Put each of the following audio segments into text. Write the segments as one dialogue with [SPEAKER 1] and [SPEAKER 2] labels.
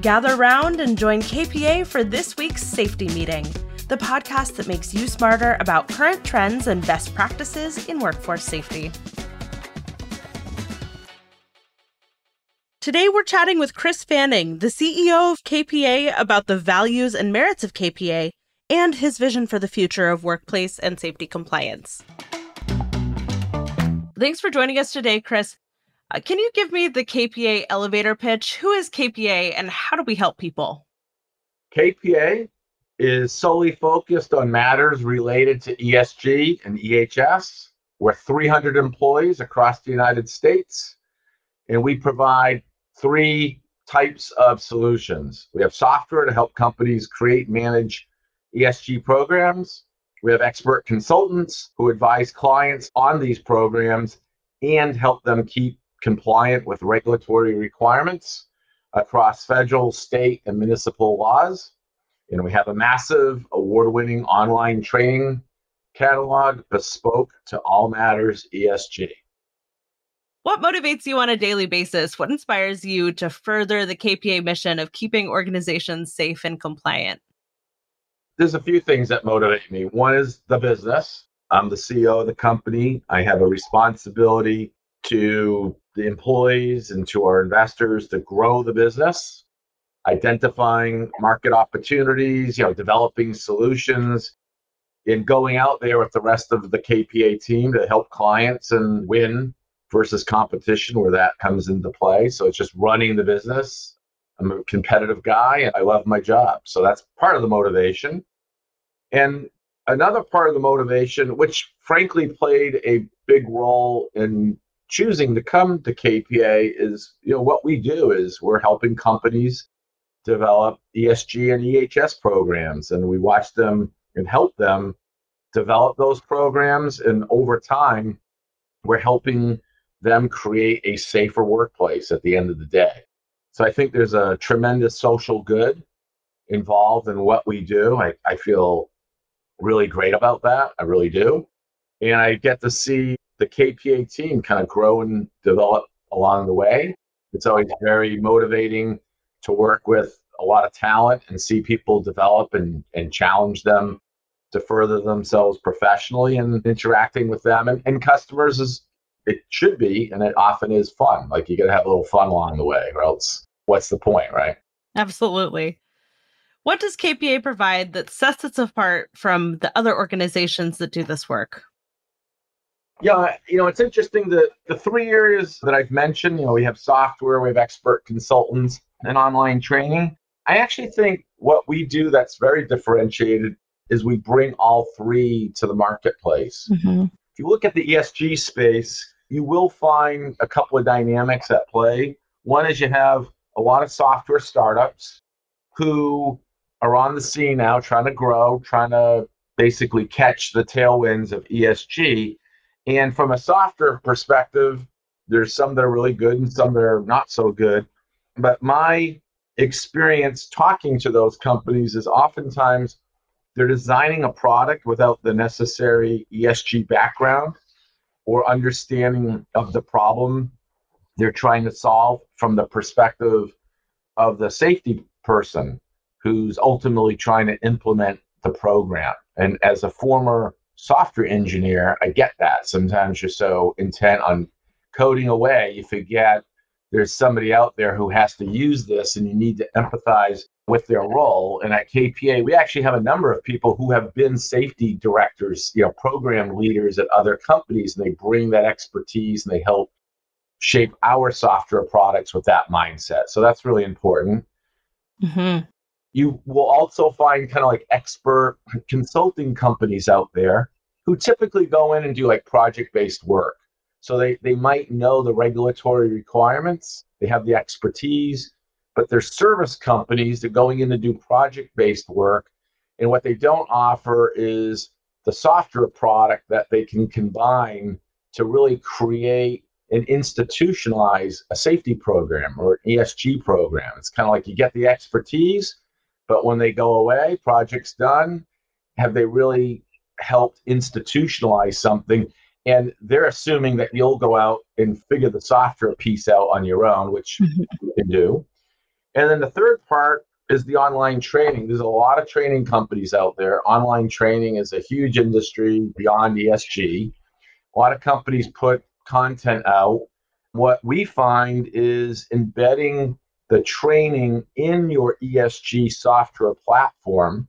[SPEAKER 1] Gather round and join KPA for this week's safety meeting, the podcast that makes you smarter about current trends and best practices in workforce safety. Today, we're chatting with Chris Fanning, the CEO of KPA, about the values and merits of KPA and his vision for the future of workplace and safety compliance. Thanks for joining us today, Chris. Uh, can you give me the KPA elevator pitch? Who is KPA and how do we help people?
[SPEAKER 2] KPA is solely focused on matters related to ESG and EHS. We're 300 employees across the United States, and we provide three types of solutions. We have software to help companies create, manage ESG programs. We have expert consultants who advise clients on these programs and help them keep compliant with regulatory requirements across federal, state, and municipal laws. And we have a massive award winning online training catalog bespoke to all matters ESG.
[SPEAKER 1] What motivates you on a daily basis? What inspires you to further the KPA mission of keeping organizations safe and compliant?
[SPEAKER 2] There's a few things that motivate me. One is the business. I'm the CEO of the company. I have a responsibility to the employees and to our investors to grow the business, identifying market opportunities, you know, developing solutions, and going out there with the rest of the KPA team to help clients and win versus competition where that comes into play. So it's just running the business. I'm a competitive guy and I love my job. So that's part of the motivation. And another part of the motivation, which frankly played a big role in choosing to come to KPA is, you know, what we do is we're helping companies develop ESG and EHS programs, and we watch them and help them develop those programs. And over time, we're helping them create a safer workplace at the end of the day. So I think there's a tremendous social good involved in what we do. I, I feel really great about that. I really do. And I get to see the KPA team kind of grow and develop along the way. It's always very motivating to work with a lot of talent and see people develop and, and challenge them to further themselves professionally and interacting with them and, and customers is it should be and it often is fun. Like you gotta have a little fun along the way, or else what's the point, right?
[SPEAKER 1] Absolutely. What does KPA provide that sets it apart from the other organizations that do this work?
[SPEAKER 2] Yeah, you know, it's interesting that the three areas that I've mentioned, you know, we have software, we have expert consultants, and online training. I actually think what we do that's very differentiated is we bring all three to the marketplace. Mm-hmm. If you look at the ESG space, you will find a couple of dynamics at play. One is you have a lot of software startups who are on the scene now trying to grow, trying to basically catch the tailwinds of ESG and from a software perspective, there's some that are really good and some that are not so good. But my experience talking to those companies is oftentimes they're designing a product without the necessary ESG background or understanding of the problem they're trying to solve from the perspective of the safety person who's ultimately trying to implement the program. And as a former software engineer, I get that. Sometimes you're so intent on coding away, you forget there's somebody out there who has to use this and you need to empathize with their role. And at KPA, we actually have a number of people who have been safety directors, you know, program leaders at other companies, and they bring that expertise and they help shape our software products with that mindset. So that's really important. Mm-hmm. You will also find kind of like expert consulting companies out there who typically go in and do like project based work. So they, they might know the regulatory requirements, they have the expertise, but they're service companies that are going in to do project based work. And what they don't offer is the software product that they can combine to really create and institutionalize a safety program or an ESG program. It's kind of like you get the expertise, but when they go away, project's done, have they really helped institutionalize something? And they're assuming that you'll go out and figure the software piece out on your own, which mm-hmm. you can do. And then the third part is the online training. There's a lot of training companies out there. Online training is a huge industry beyond ESG. A lot of companies put content out. What we find is embedding the training in your ESG software platform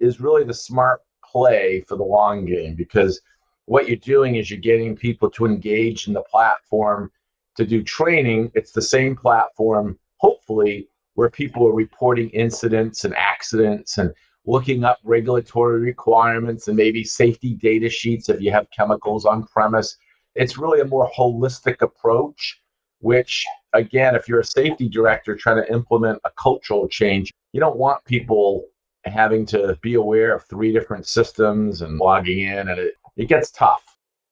[SPEAKER 2] is really the smart play for the long game because what you're doing is you're getting people to engage in the platform to do training. It's the same platform, hopefully, where people are reporting incidents and accidents and looking up regulatory requirements and maybe safety data sheets if you have chemicals on premise. It's really a more holistic approach, which, again, if you're a safety director trying to implement a cultural change, you don't want people having to be aware of three different systems and logging in, and it, it gets tough.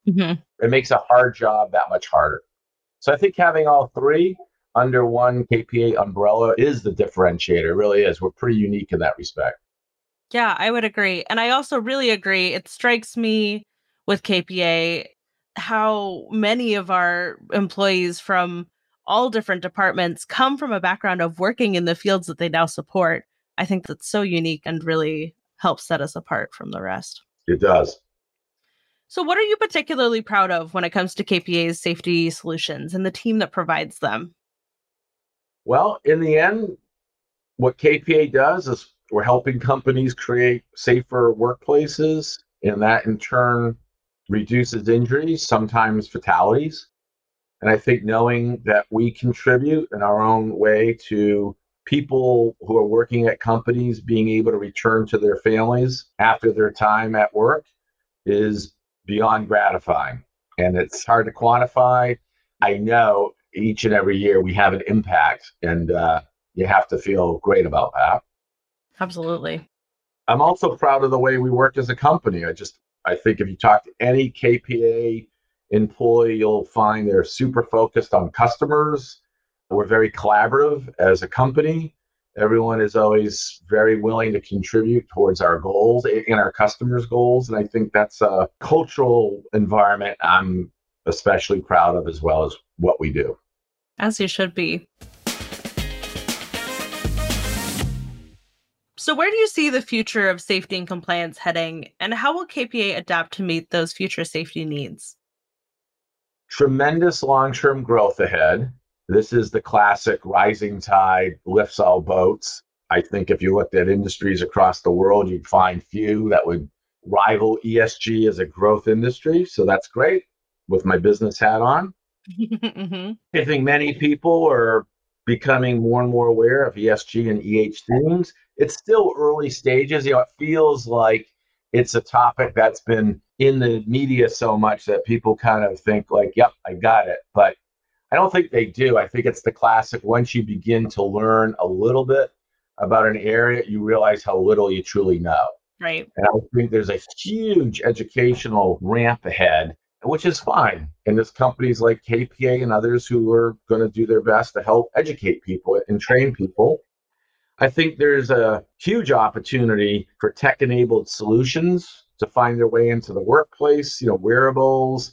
[SPEAKER 2] Mm-hmm. It makes a hard job that much harder. So I think having all three under one KPA umbrella is the differentiator. It really is. We're pretty unique in that respect.
[SPEAKER 1] Yeah, I would agree. And I also really agree. It strikes me with KPA how many of our employees from all different departments come from a background of working in the fields that they now support. I think that's so unique and really helps set us apart from the rest.
[SPEAKER 2] It does.
[SPEAKER 1] So, what are you particularly proud of when it comes to KPA's safety solutions and the team that provides them?
[SPEAKER 2] Well, in the end, what KPA does is we're helping companies create safer workplaces, and that in turn reduces injuries, sometimes fatalities. And I think knowing that we contribute in our own way to people who are working at companies being able to return to their families after their time at work is beyond gratifying. And it's hard to quantify. I know each and every year we have an impact, and uh, you have to feel great about that.
[SPEAKER 1] Absolutely.
[SPEAKER 2] I'm also proud of the way we work as a company. I just, I think if you talk to any KPA employee, you'll find they're super focused on customers. We're very collaborative as a company. Everyone is always very willing to contribute towards our goals and our customers' goals. And I think that's a cultural environment I'm especially proud of as well as what we do.
[SPEAKER 1] As you should be. So, where do you see the future of safety and compliance heading, and how will KPA adapt to meet those future safety needs?
[SPEAKER 2] Tremendous long term growth ahead. This is the classic rising tide lifts all boats. I think if you looked at industries across the world, you'd find few that would rival ESG as a growth industry. So that's great with my business hat on mm-hmm. I think many people are becoming more and more aware of ESG and EH themes. It's still early stages. You know, it feels like it's a topic that's been in the media so much that people kind of think like, "Yep, I got it." But I don't think they do. I think it's the classic. Once you begin to learn a little bit about an area, you realize how little you truly know.
[SPEAKER 1] Right.
[SPEAKER 2] And I think there's a huge educational ramp ahead which is fine. And there's companies like KPA and others who are going to do their best to help educate people and train people. I think there's a huge opportunity for tech enabled solutions to find their way into the workplace, you know, wearables,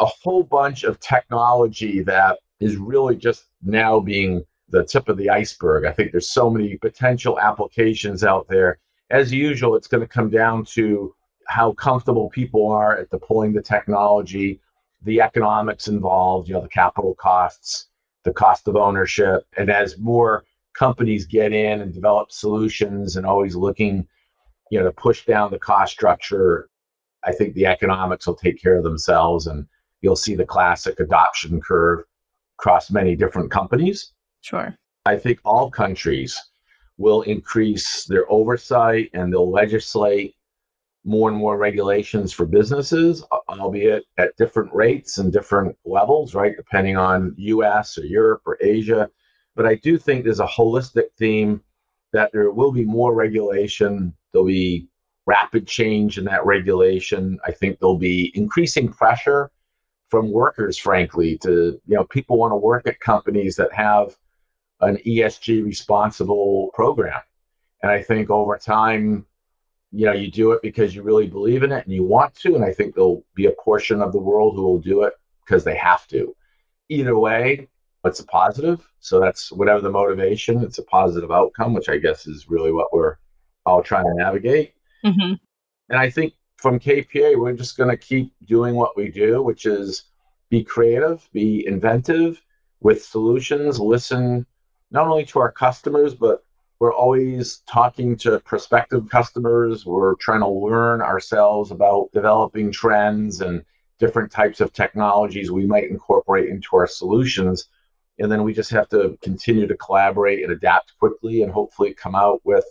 [SPEAKER 2] a whole bunch of technology that is really just now being the tip of the iceberg. I think there's so many potential applications out there. As usual, it's going to come down to how comfortable people are at deploying the technology, the economics involved, you know, the capital costs, the cost of ownership. And as more companies get in and develop solutions and always looking, you know, to push down the cost structure, I think the economics will take care of themselves and you'll see the classic adoption curve across many different companies.
[SPEAKER 1] Sure.
[SPEAKER 2] I think all countries will increase their oversight and they'll legislate more and more regulations for businesses, albeit at different rates and different levels, right? Depending on US or Europe or Asia. But I do think there's a holistic theme that there will be more regulation. There'll be rapid change in that regulation. I think there'll be increasing pressure from workers, frankly, to, you know, people want to work at companies that have an ESG responsible program. And I think over time, you know you do it because you really believe in it and you want to and i think there'll be a portion of the world who will do it because they have to either way it's a positive. So that's whatever the motivation, it's a positive outcome, which I guess is really what we're all trying to navigate. Mm-hmm. And I think from KPA, we're just going to keep doing what we do, which is be creative, be inventive with solutions, listen not only to our customers, but we're always talking to prospective customers. We're trying to learn ourselves about developing trends and different types of technologies we might incorporate into our solutions. And then we just have to continue to collaborate and adapt quickly and hopefully come out with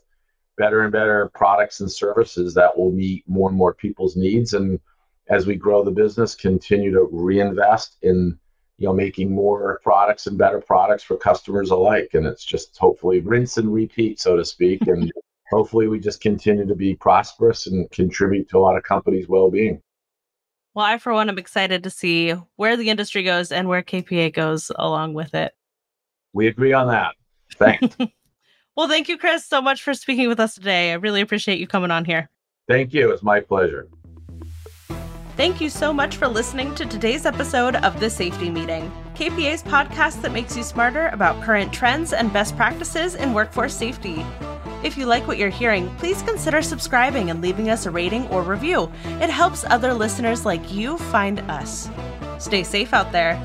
[SPEAKER 2] better and better products and services that will meet more and more people's needs. And as we grow the business, continue to reinvest in you know making more products and better products for customers alike. And it's just hopefully rinse and repeat so to speak. And hopefully we just continue to be prosperous and contribute to a lot of companies well-being
[SPEAKER 1] well i for one am excited to see where the industry goes and where kpa goes along with it.
[SPEAKER 2] We agree on that. Thanks.
[SPEAKER 1] Well thank you chris so much for speaking with us today. I really appreciate you coming on here.
[SPEAKER 2] Thank you. It's my pleasure.
[SPEAKER 1] Thank you so much for listening to today's episode of The Safety Meeting, KPA's podcast that makes you smarter about current trends and best practices in workforce safety. If you like what you're hearing, please consider subscribing and leaving us a rating or review. It helps other listeners like you find us. Stay safe out there.